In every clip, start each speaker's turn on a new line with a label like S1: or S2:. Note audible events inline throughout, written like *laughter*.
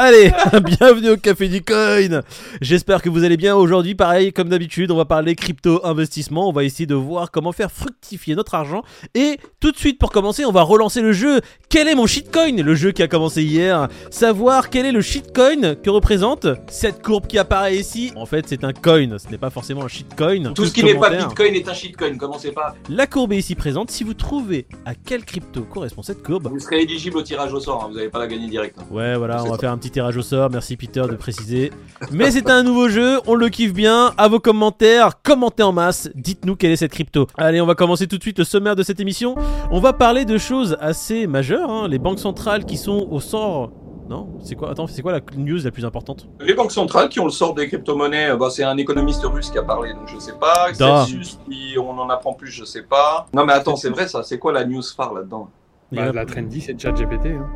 S1: Allez, *laughs* bienvenue au Café du Coin. J'espère que vous allez bien aujourd'hui. Pareil, comme d'habitude, on va parler crypto investissement. On va essayer de voir comment faire fructifier notre argent. Et tout de suite, pour commencer, on va relancer le jeu. Quel est mon shitcoin? Le jeu qui a commencé hier. Savoir quel est le shitcoin que représente cette courbe qui apparaît ici. En fait, c'est un coin. Ce n'est pas forcément un shitcoin.
S2: Tout ce qui n'est pas Bitcoin est un shitcoin. Commencez pas?
S1: La courbe est ici présente. Si vous trouvez à quelle crypto correspond cette courbe,
S2: Vous serez éligible au tirage au sort. hein, Vous n'allez pas la gagner direct. hein.
S1: Ouais, voilà, on va
S2: ça.
S1: faire un petit tirage au sort. Merci Peter de préciser. Mais c'est un nouveau jeu, on le kiffe bien. À vos commentaires, commentez en masse. Dites-nous quelle est cette crypto. Allez, on va commencer tout de suite le sommaire de cette émission. On va parler de choses assez majeures. hein. Les banques centrales qui sont au sort. Non, c'est quoi Attends, c'est quoi la news la plus importante?
S2: Les banques centrales qui ont le sort des crypto-monnaies, bah, c'est un économiste russe qui a parlé, donc je sais pas. Celsius, qui- on en apprend plus, je sais pas. Non mais attends, c'est vrai ça. C'est quoi la news phare là-dedans?
S1: Il y
S3: Bah,
S1: a-
S3: la trendy, c'est ChatGPT. Hein.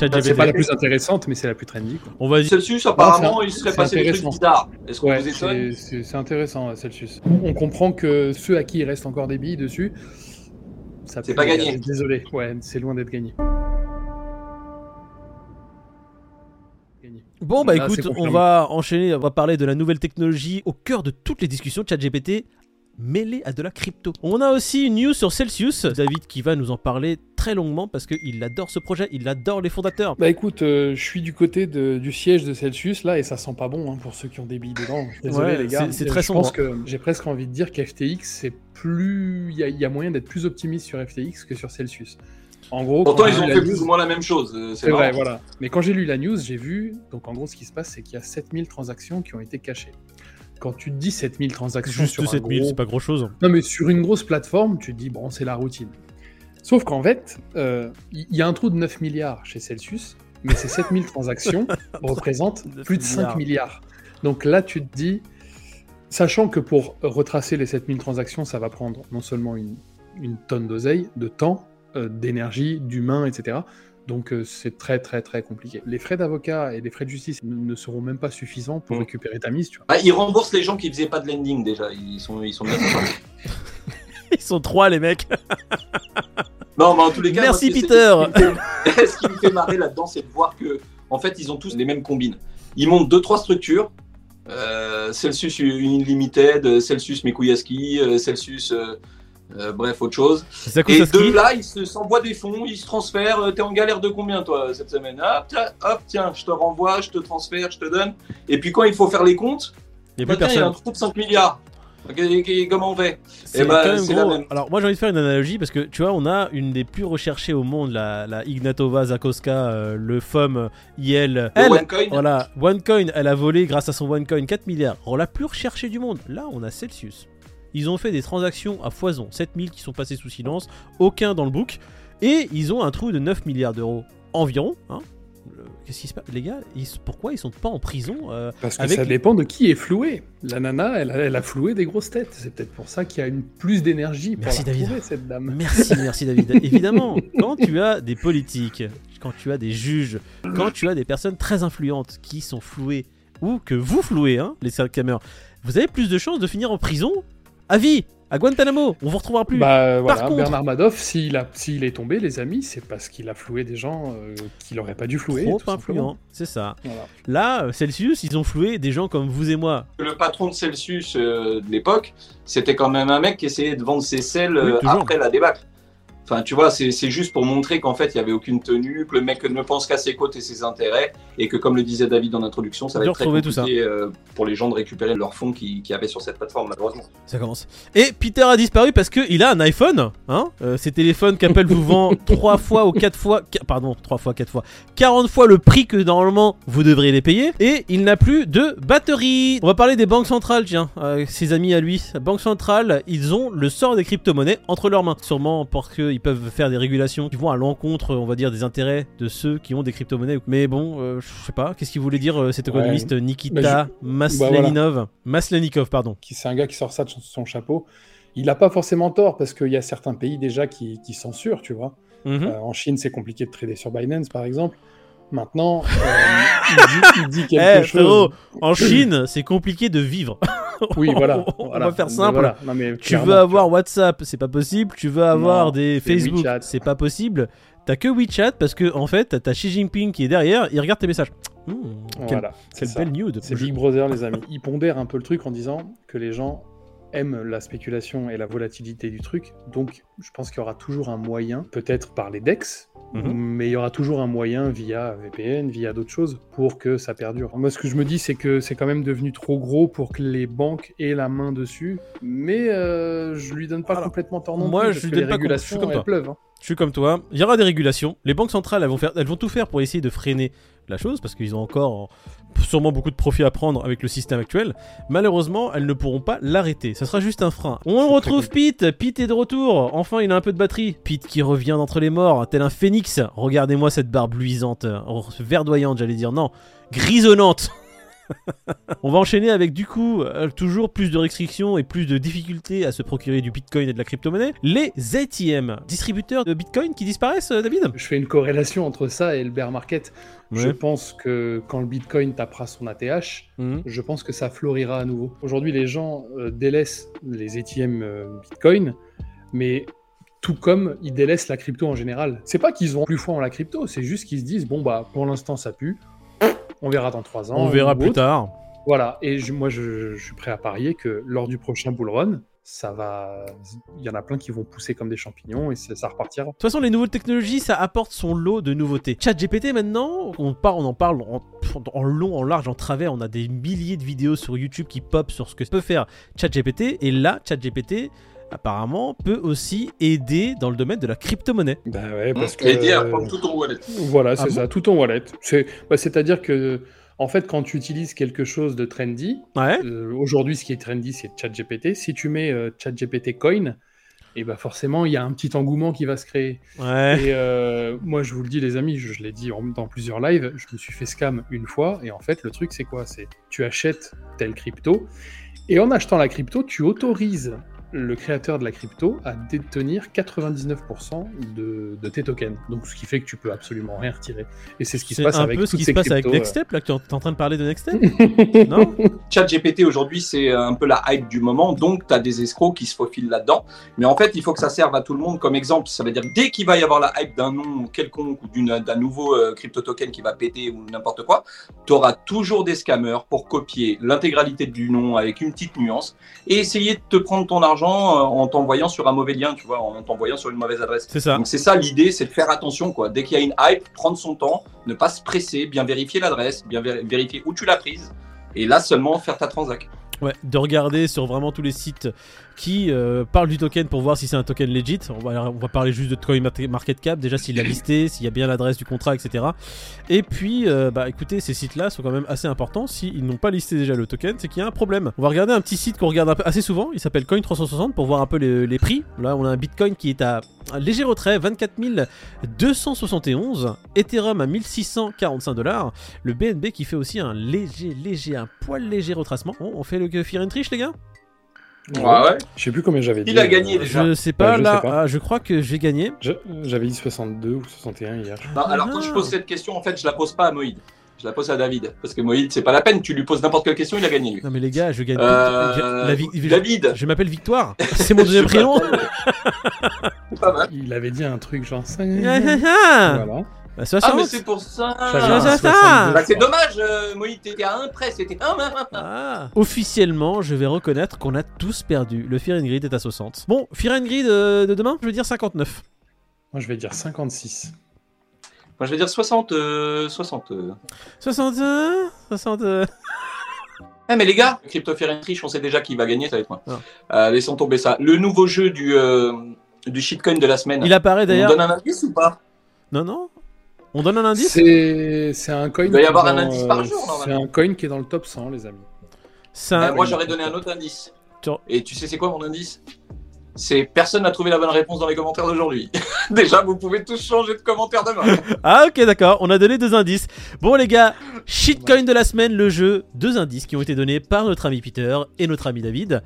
S1: ChatGPT.
S3: C'est pas la plus intéressante, mais c'est la plus trendy. Quoi.
S1: On va dire.
S2: Celsius, apparemment,
S3: c'est-
S2: il serait passé des trucs
S3: intéressant.
S2: bizarres. Est-ce qu'on
S3: Ouais,
S2: vous étonne
S3: c'est- intéressant, Celsius. On comprend que ceux à qui il reste encore des billes dessus, ça
S2: C'est
S3: peut-
S2: pas gagné.
S3: Désolé, ouais, c'est loin d'être gagné.
S1: Bon bah
S3: Là,
S1: écoute, on va enchaîner, on va parler de la nouvelle technologie au cœur de toutes les discussions ChatGPT mêlée à de la crypto. On a aussi une news sur Celsius, David qui va nous en parler très longuement parce qu'il adore ce projet, il adore les fondateurs.
S3: Bah écoute, euh, je suis du côté de- du siège de Celsius là et ça sent pas bon hein, pour ceux qui ont des billes dedans. Désolé
S1: Ouais,
S3: les gars.
S1: c'est- très
S3: Je
S1: sombre.
S3: pense que j'ai presque envie de dire qu'FTX c'est plus, il y, a- il y a moyen d'être plus optimiste sur FTX que sur Celsius. En gros,
S2: Pourtant, ils ont fait plus
S3: news-
S2: ou moins la même chose. euh,
S3: C'est vrai, voilà. Mais quand j'ai lu la news, j'ai vu, donc en gros, ce qui se passe, c'est qu'il y a 7000 transactions qui ont été cachées. Quand tu te dis 7000 transactions
S1: Juste
S3: sur un
S1: 7000,
S3: gros-
S1: c'est pas grand chose.
S3: Non, mais sur une grosse plateforme, tu te dis, bon, c'est la routine. Sauf qu'en fait, euh, il y, y a un trou de 9 milliards chez Celsius, mais ces 7000 transactions *laughs* représentent
S1: 9
S3: plus de 5 milliards. Donc là, tu te dis, sachant que pour retracer les 7000 transactions, ça va prendre non seulement une, une tonne d'oseille, de temps, euh, d'énergie, d'humains, etc. Donc euh, c'est très très très compliqué. Les frais d'avocat et les frais de justice ne, ne seront même pas suffisants pour
S2: Mm.
S3: récupérer ta mise, tu vois.
S2: Bah, ils remboursent les gens qui faisaient pas de lending déjà. Ils sont, ils sont bien. *laughs*
S1: Ils sont trois les mecs. *laughs*
S2: Non, mais en tous les cas,
S1: Merci,
S2: moi,
S1: Peter.
S2: Ce qui, me fait, *laughs* ce qui me fait marrer là-dedans, c'est de voir que, en fait, ils ont tous les mêmes combines. Ils montent deux, trois structures. Euh, Celsius Unlimited, Celsius Mikuyaski, euh, Celsius, euh, euh, bref, autre chose. Et de là, ils se- s'envoient des fonds, ils se transfèrent. T'es en galère de combien, toi, cette semaine? Hop, tiens, hop, tiens, je te renvoie, je te transfère, je te donne. Et puis quand il faut faire les comptes,
S1: Il y a
S2: bah,
S1: plus
S2: tiens, il y a un trou de 5 milliards. Comment on fait
S1: C'est
S2: Eh ben,
S1: gros.
S2: même.
S1: Alors moi j'ai envie de faire une analogie parce que tu vois on a une des plus recherchées au monde, la, la Ignatova Zakoska, euh, le FOM IL.
S2: Le
S1: Elle,
S2: OneCoin
S1: voilà, OneCoin, elle a volé grâce à son OneCoin 4 milliards. Alors la plus recherchée du monde, là on a Celsius. Ils ont fait des transactions à foison, 7000 qui sont passées sous silence, aucun dans le book, et ils ont un trou de 9 milliards d'euros environ. hein. Le- Qu'est-ce qui se passe? Les gars, ils- pourquoi ils sont pas en prison euh,
S3: Parce que
S1: Avec-
S3: ça dépend de qui est floué. La nana, elle a, elle a floué des grosses têtes. C'est peut-être pour ça qu'il y a une plus d'énergie pour
S1: Merci,
S3: la
S1: David.
S3: cette dame.
S1: Merci, merci David. *laughs* Évidemment, quand tu as des politiques, quand tu as des juges, quand tu as des personnes très influentes qui sont flouées, ou que vous flouez, hein, les caméras, vous avez plus de chances de finir en prison? À vie, à Guantanamo. On vous retrouvera plus.
S3: Bah voilà,
S1: contre-
S3: Bernard Madoff, s'il a- s'il est tombé, les amis, c'est parce qu'il a floué des gens euh, qu'il aurait pas dû flouer.
S1: Trop influent, c'est ça.
S3: Voilà.
S1: Là, euh, Celsius, ils ont floué des gens comme vous et moi.
S2: Le patron de Celsius euh, de l'époque, c'était quand même un mec qui essayait de vendre ses selles euh,
S1: Oui,
S2: après la débâcle. Enfin, tu vois, c'est juste pour montrer qu'en fait, il n'y avait aucune tenue, que le mec ne pense qu'à ses côtes et ses intérêts, et que, comme le disait David dans l'introduction, ça va être très
S1: tout
S2: compliqué euh, pour les gens de récupérer leurs fonds qu'il qui y avait sur cette plateforme, malheureusement.
S1: Ça commence. Et Peter a disparu parce qu'il a un iPhone. Hein Euh, ces téléphones qu'Apple vous vend *laughs* 3 fois ou 4 fois. qu- Pardon, 3 fois, 4 fois. 40 fois le prix que normalement vous devriez les payer. Et il n'a plus de batterie. On va parler des banques centrales, tiens. euh, ses amis à lui. Banques centrales, ils ont le sort des crypto-monnaies entre leurs mains. Sûrement parce qu'ils peuvent faire des régulations qui vont à l'encontre, on va dire, des intérêts de ceux qui ont des crypto-monnaies. Mais bon, euh, je sais pas. Qu'est-ce qu'il voulait dire euh, cet
S3: Ouais.
S1: économiste Nikita
S3: Bah,
S1: Masleninov Maslenikov, pardon.
S3: Qui c'est un gars qui sort ça de son- chapeau. Il n'a pas forcément tort parce qu'il y a certains pays déjà qui, qui censurent, tu vois.
S1: Mhm.
S3: Euh, en Chine, c'est compliqué de trader sur Binance, par exemple. Maintenant, euh, *laughs* il, dit, il dit quelque
S1: Eh,
S3: chose.
S1: frérot, en Chine, c'est compliqué de vivre. *laughs* *laughs*
S3: Oui, voilà.
S1: On
S3: voilà.
S1: va faire simple.
S3: voilà. Non, mais
S1: Tu veux avoir. WhatsApp, c'est pas possible. Tu veux avoir
S3: Non,
S1: des Facebook, c'est pas possible. T'as que WeChat parce que en fait, t'as Xi Jinping qui est derrière, il regarde tes messages. Mmh, quelle
S3: Voilà,
S1: belle nude.
S3: C'est Big Brother, les amis. *laughs* Ils pondèrent un peu le truc en disant que les gens aiment la spéculation et la volatilité du truc. Donc, je pense qu'il y aura toujours un moyen, peut-être par les DEX,
S1: Mhm.
S3: mais il y aura toujours un moyen via VPN, via d'autres choses, pour que ça perdure. Moi, ce que je me dis, c'est que c'est quand même devenu trop gros pour que les banques aient la main dessus, mais euh, je lui donne pas
S1: Alors,
S3: complètement tort non
S1: moi,
S3: plus,
S1: je
S3: parce
S1: lui donne
S3: les
S1: pas je suis
S3: régulations,
S1: comme
S3: pleuvent. hein.
S1: Je suis comme toi. Il y aura des régulations. Les banques centrales, elles vont, faire, elles vont tout faire pour essayer de freiner la chose parce qu'ils ont encore sûrement beaucoup de profit à prendre avec le système actuel. Malheureusement, elles ne pourront pas l'arrêter. Ça sera juste un frein. On retrouve Pete. Pete est de retour. Enfin, il a un peu de batterie. Pete qui revient d'entre les morts, tel un phénix. Regardez-moi cette barbe luisante, verdoyante, j'allais dire. Non, grisonnante. On va enchaîner avec du coup euh, toujours plus de restrictions et plus de difficultés à se procurer du bitcoin et de la crypto-monnaie. Les ATM, distributeurs de bitcoin qui disparaissent, euh, David?
S3: Je fais une corrélation entre ça et le bear market. Je pense que quand le Bitcoin tapera son ATH,
S1: Mhm.
S3: je pense que ça florira à nouveau. Aujourd'hui, les gens euh, délaissent les ATM Bitcoin, mais tout comme ils délaissent la crypto en général. C'est pas qu'ils ont plus foi en la crypto, c'est juste qu'ils se disent bon bah pour l'instant ça pue, on verra dans trois ans.
S1: On verra plus
S3: autre.
S1: tard.
S3: Voilà, et je- moi je, je suis prêt à parier que lors du prochain bull run, ça va, il y en a plein qui vont pousser comme des champignons et ça repartira.
S1: De toute façon, les nouvelles technologies, ça apporte son lot de nouveautés. ChatGPT maintenant, on, part, on en parle en, en long, en large, en travers. On a des milliers de vidéos sur YouTube qui pop sur ce que peut faire ChatGPT. Et là, ChatGPT, apparemment, peut aussi aider dans le domaine de la crypto-monnaie.
S3: Bah ouais, parce que
S2: dire à prendre tout ton wallet.
S3: Voilà, c'est
S1: Ah bon
S3: ça, tout en wallet. C'est, bah, c'est-à-dire que, en fait, quand tu utilises quelque chose de trendy,
S1: Ouais.
S3: euh, aujourd'hui, ce qui est trendy, c'est ChatGPT. Si tu mets euh, ChatGPT Coin, et bah forcément, il y a un petit engouement qui va se créer.
S1: Ouais.
S3: Et euh, moi, je vous le dis, les amis, je, je l'ai dit en- dans plusieurs lives, je me suis fait scam une fois. Et en fait, le truc, c'est quoi? C'est tu achètes telle crypto, et en achetant la crypto, tu autorises le créateur de la crypto à détenir 99% de, de tes tokens. Donc, ce qui fait que tu peux absolument rien retirer. Et c'est ce qui se
S1: C'est
S3: passe
S1: un
S3: avec
S1: peu ce qui se passe avec
S3: euh.
S1: Nextstep, là, que tu es en train de parler de Nextstep *laughs* Non
S2: ChatGPT aujourd'hui, c'est un peu la hype du moment, donc tu as des escrocs qui se faufilent là-dedans. Mais en fait, il faut que ça serve à tout le monde comme exemple. Ça veut dire dès qu'il va y avoir la hype d'un nom quelconque ou d'un nouveau euh, crypto token qui va péter ou n'importe quoi, tu auras toujours des scammers pour copier l'intégralité du nom avec une petite nuance et essayer de te prendre ton argent euh, en t'envoyant sur un mauvais lien, tu vois, en t'envoyant sur une mauvaise adresse.
S1: C'est ça.
S2: Donc c'est ça l'idée, c'est de faire attention quoi. Dès qu'il y a une hype, prendre son temps, ne pas se presser, bien vérifier l'adresse, bien vé- vérifier où tu l'as prise, et là seulement faire ta transac.
S1: Ouais, de regarder sur vraiment tous les sites qui euh, parlent du token pour voir si c'est un token legit. On va, on va parler juste de Coin Market Cap, déjà s'il a *coughs* listé, s'il y a bien l'adresse du contrat, etc. Et puis, euh, bah écoutez, ces sites-là sont quand même assez importants. S'ils n'ont pas listé déjà le token, c'est qu'il y a un problème. On va regarder un petit site qu'on regarde assez souvent, il s'appelle Coin360 pour voir un peu les, les prix. Là, on a un Bitcoin qui est à un léger retrait, 24 271, Ethereum à 1645 dollars, le BNB qui fait aussi un léger, léger, un poil léger retracement. Bon, on fait le Fear and Triche, les gars?
S2: Ouais, ouais.
S3: Je sais plus combien j'avais dit.
S2: Il a
S3: euh,
S2: gagné déjà.
S1: Je sais pas,
S3: Ouais, je
S1: là,
S3: sais pas.
S1: ah, je crois que j'ai gagné.
S3: J'avais dit 62 ou 61 hier.
S2: Non, alors quand je pose cette question, en fait, je la pose pas à Moïd. Je la pose à David. Parce que Moïd, c'est pas la peine. Tu lui poses n'importe quelle question, il a gagné lui.
S1: Non mais les gars, je gagne.
S2: Euh,
S1: la
S2: David.
S1: Je m'appelle Victoire. *laughs* C'est mon deuxième prénom. *laughs*
S2: pas mal.
S3: Il avait dit un truc genre 5. *laughs*
S1: Ah,
S3: voilà.
S1: Bah, 60.
S2: Ah, mais c'est pour ça.
S1: Ah,
S3: un
S1: ça, ça.
S3: 62,
S2: Bah, c'est dommage, euh, Moïd, t'étais à un près. C'était un. un, un.
S1: Ah. Officiellement, je vais reconnaître qu'on a tous perdu. Le Fear and Grid est à 60. Bon, Fear and Grid euh, de demain, je veux dire 59.
S3: Moi, je vais dire 56.
S2: Moi, je vais dire 60. euh, 60. euh.
S1: 61 60. euh,
S2: Eh, mais les gars, Crypto Fear and Triche, on sait déjà qui va gagner, ça va être moi.
S1: Ah.
S2: Euh, laissons tomber ça. Le nouveau jeu du, euh, du shitcoin de la semaine.
S1: Il apparaît
S2: on
S1: d'ailleurs.
S2: donne un indice ou pas?
S1: Non, non. On donne un indice
S3: C'est c'est un coin.
S2: Il doit y
S3: qui est
S2: avoir un
S3: dans,
S2: indice par
S3: euh,
S2: jour,
S3: C'est
S2: normalement.
S3: un coin qui est dans le top 100, les amis.
S1: C'est
S2: Euh,
S1: un-
S2: Moi, j'aurais donné un autre indice.
S1: Tu-
S2: Et tu sais, c'est quoi mon indice? C'est personne n'a trouvé la bonne réponse dans les commentaires d'aujourd'hui. *laughs* Déjà, vous pouvez tous changer de commentaire demain. *laughs*
S1: Ah ok d'accord, on a donné deux indices. Bon les gars, shitcoin de la semaine, le jeu, deux indices qui ont été donnés par notre ami Peter et notre ami David.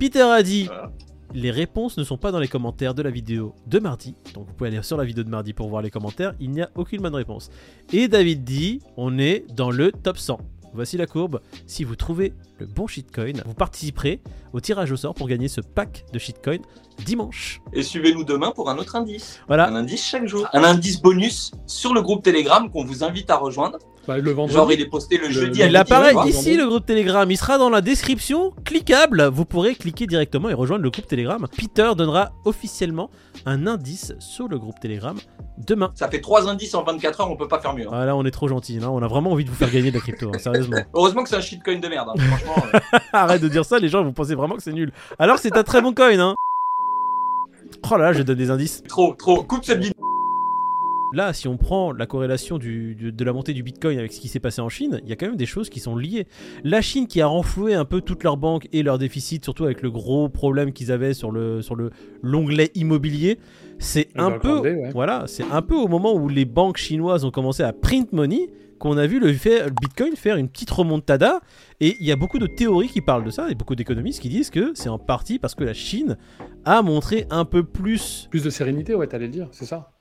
S1: Peter a dit
S2: Voilà.
S1: Les réponses ne sont pas dans les commentaires de la vidéo de mardi, donc vous pouvez aller sur la vidéo de mardi pour voir les commentaires, il n'y a aucune bonne réponse. Et David dit on est dans le top 100. Voici la courbe. Si vous trouvez le bon shitcoin, vous participerez au tirage au sort pour gagner ce pack de shitcoin dimanche.
S2: Et suivez-nous demain pour un autre indice.
S1: Voilà,
S2: Un indice chaque jour. Un indice bonus sur le groupe Telegram qu'on vous invite à rejoindre.
S3: Bah, le vendredi.
S2: Genre, il est posté le,
S3: Le-
S2: jeudi
S3: le-
S2: à
S1: Il apparaît ici le groupe Telegram, il sera dans la description, cliquable, vous pourrez cliquer directement et rejoindre le groupe Telegram. Peter donnera officiellement un indice sur le groupe Telegram demain.
S2: Ça fait 3 indices en 24 heures, on peut pas faire mieux. hein.
S1: Ah là on est trop gentil, on a vraiment envie de vous faire gagner de la crypto, hein, sérieusement. *laughs*
S2: Heureusement que c'est un shitcoin de merde. hein. Franchement, euh, *laughs*
S1: Arrête de dire ça, les gens vont penser vraiment que c'est nul. Alors c'est un très bon coin, hein. Oh là là, je donne des indices.
S2: trop, trop. Coupe cette vidéo.
S1: Là, si on prend la corrélation du- du- de la montée du Bitcoin avec ce qui s'est passé en Chine, il y a quand même des choses qui sont liées. La Chine qui a renfloué un peu toutes leurs banques et leurs déficits, surtout avec le gros problème qu'ils avaient sur le sur le l'onglet immobilier, c'est un peu
S3: ouais.
S1: voilà, c'est un peu au moment où les banques chinoises ont commencé à print money qu'on a vu le, fait, le Bitcoin faire une petite remontada et il y a beaucoup de théories qui parlent de ça et beaucoup d'économistes qui disent que c'est en partie parce que la Chine a montré un peu plus
S3: Plus de sérénité, ouais, t'allais le dire, c'est ça.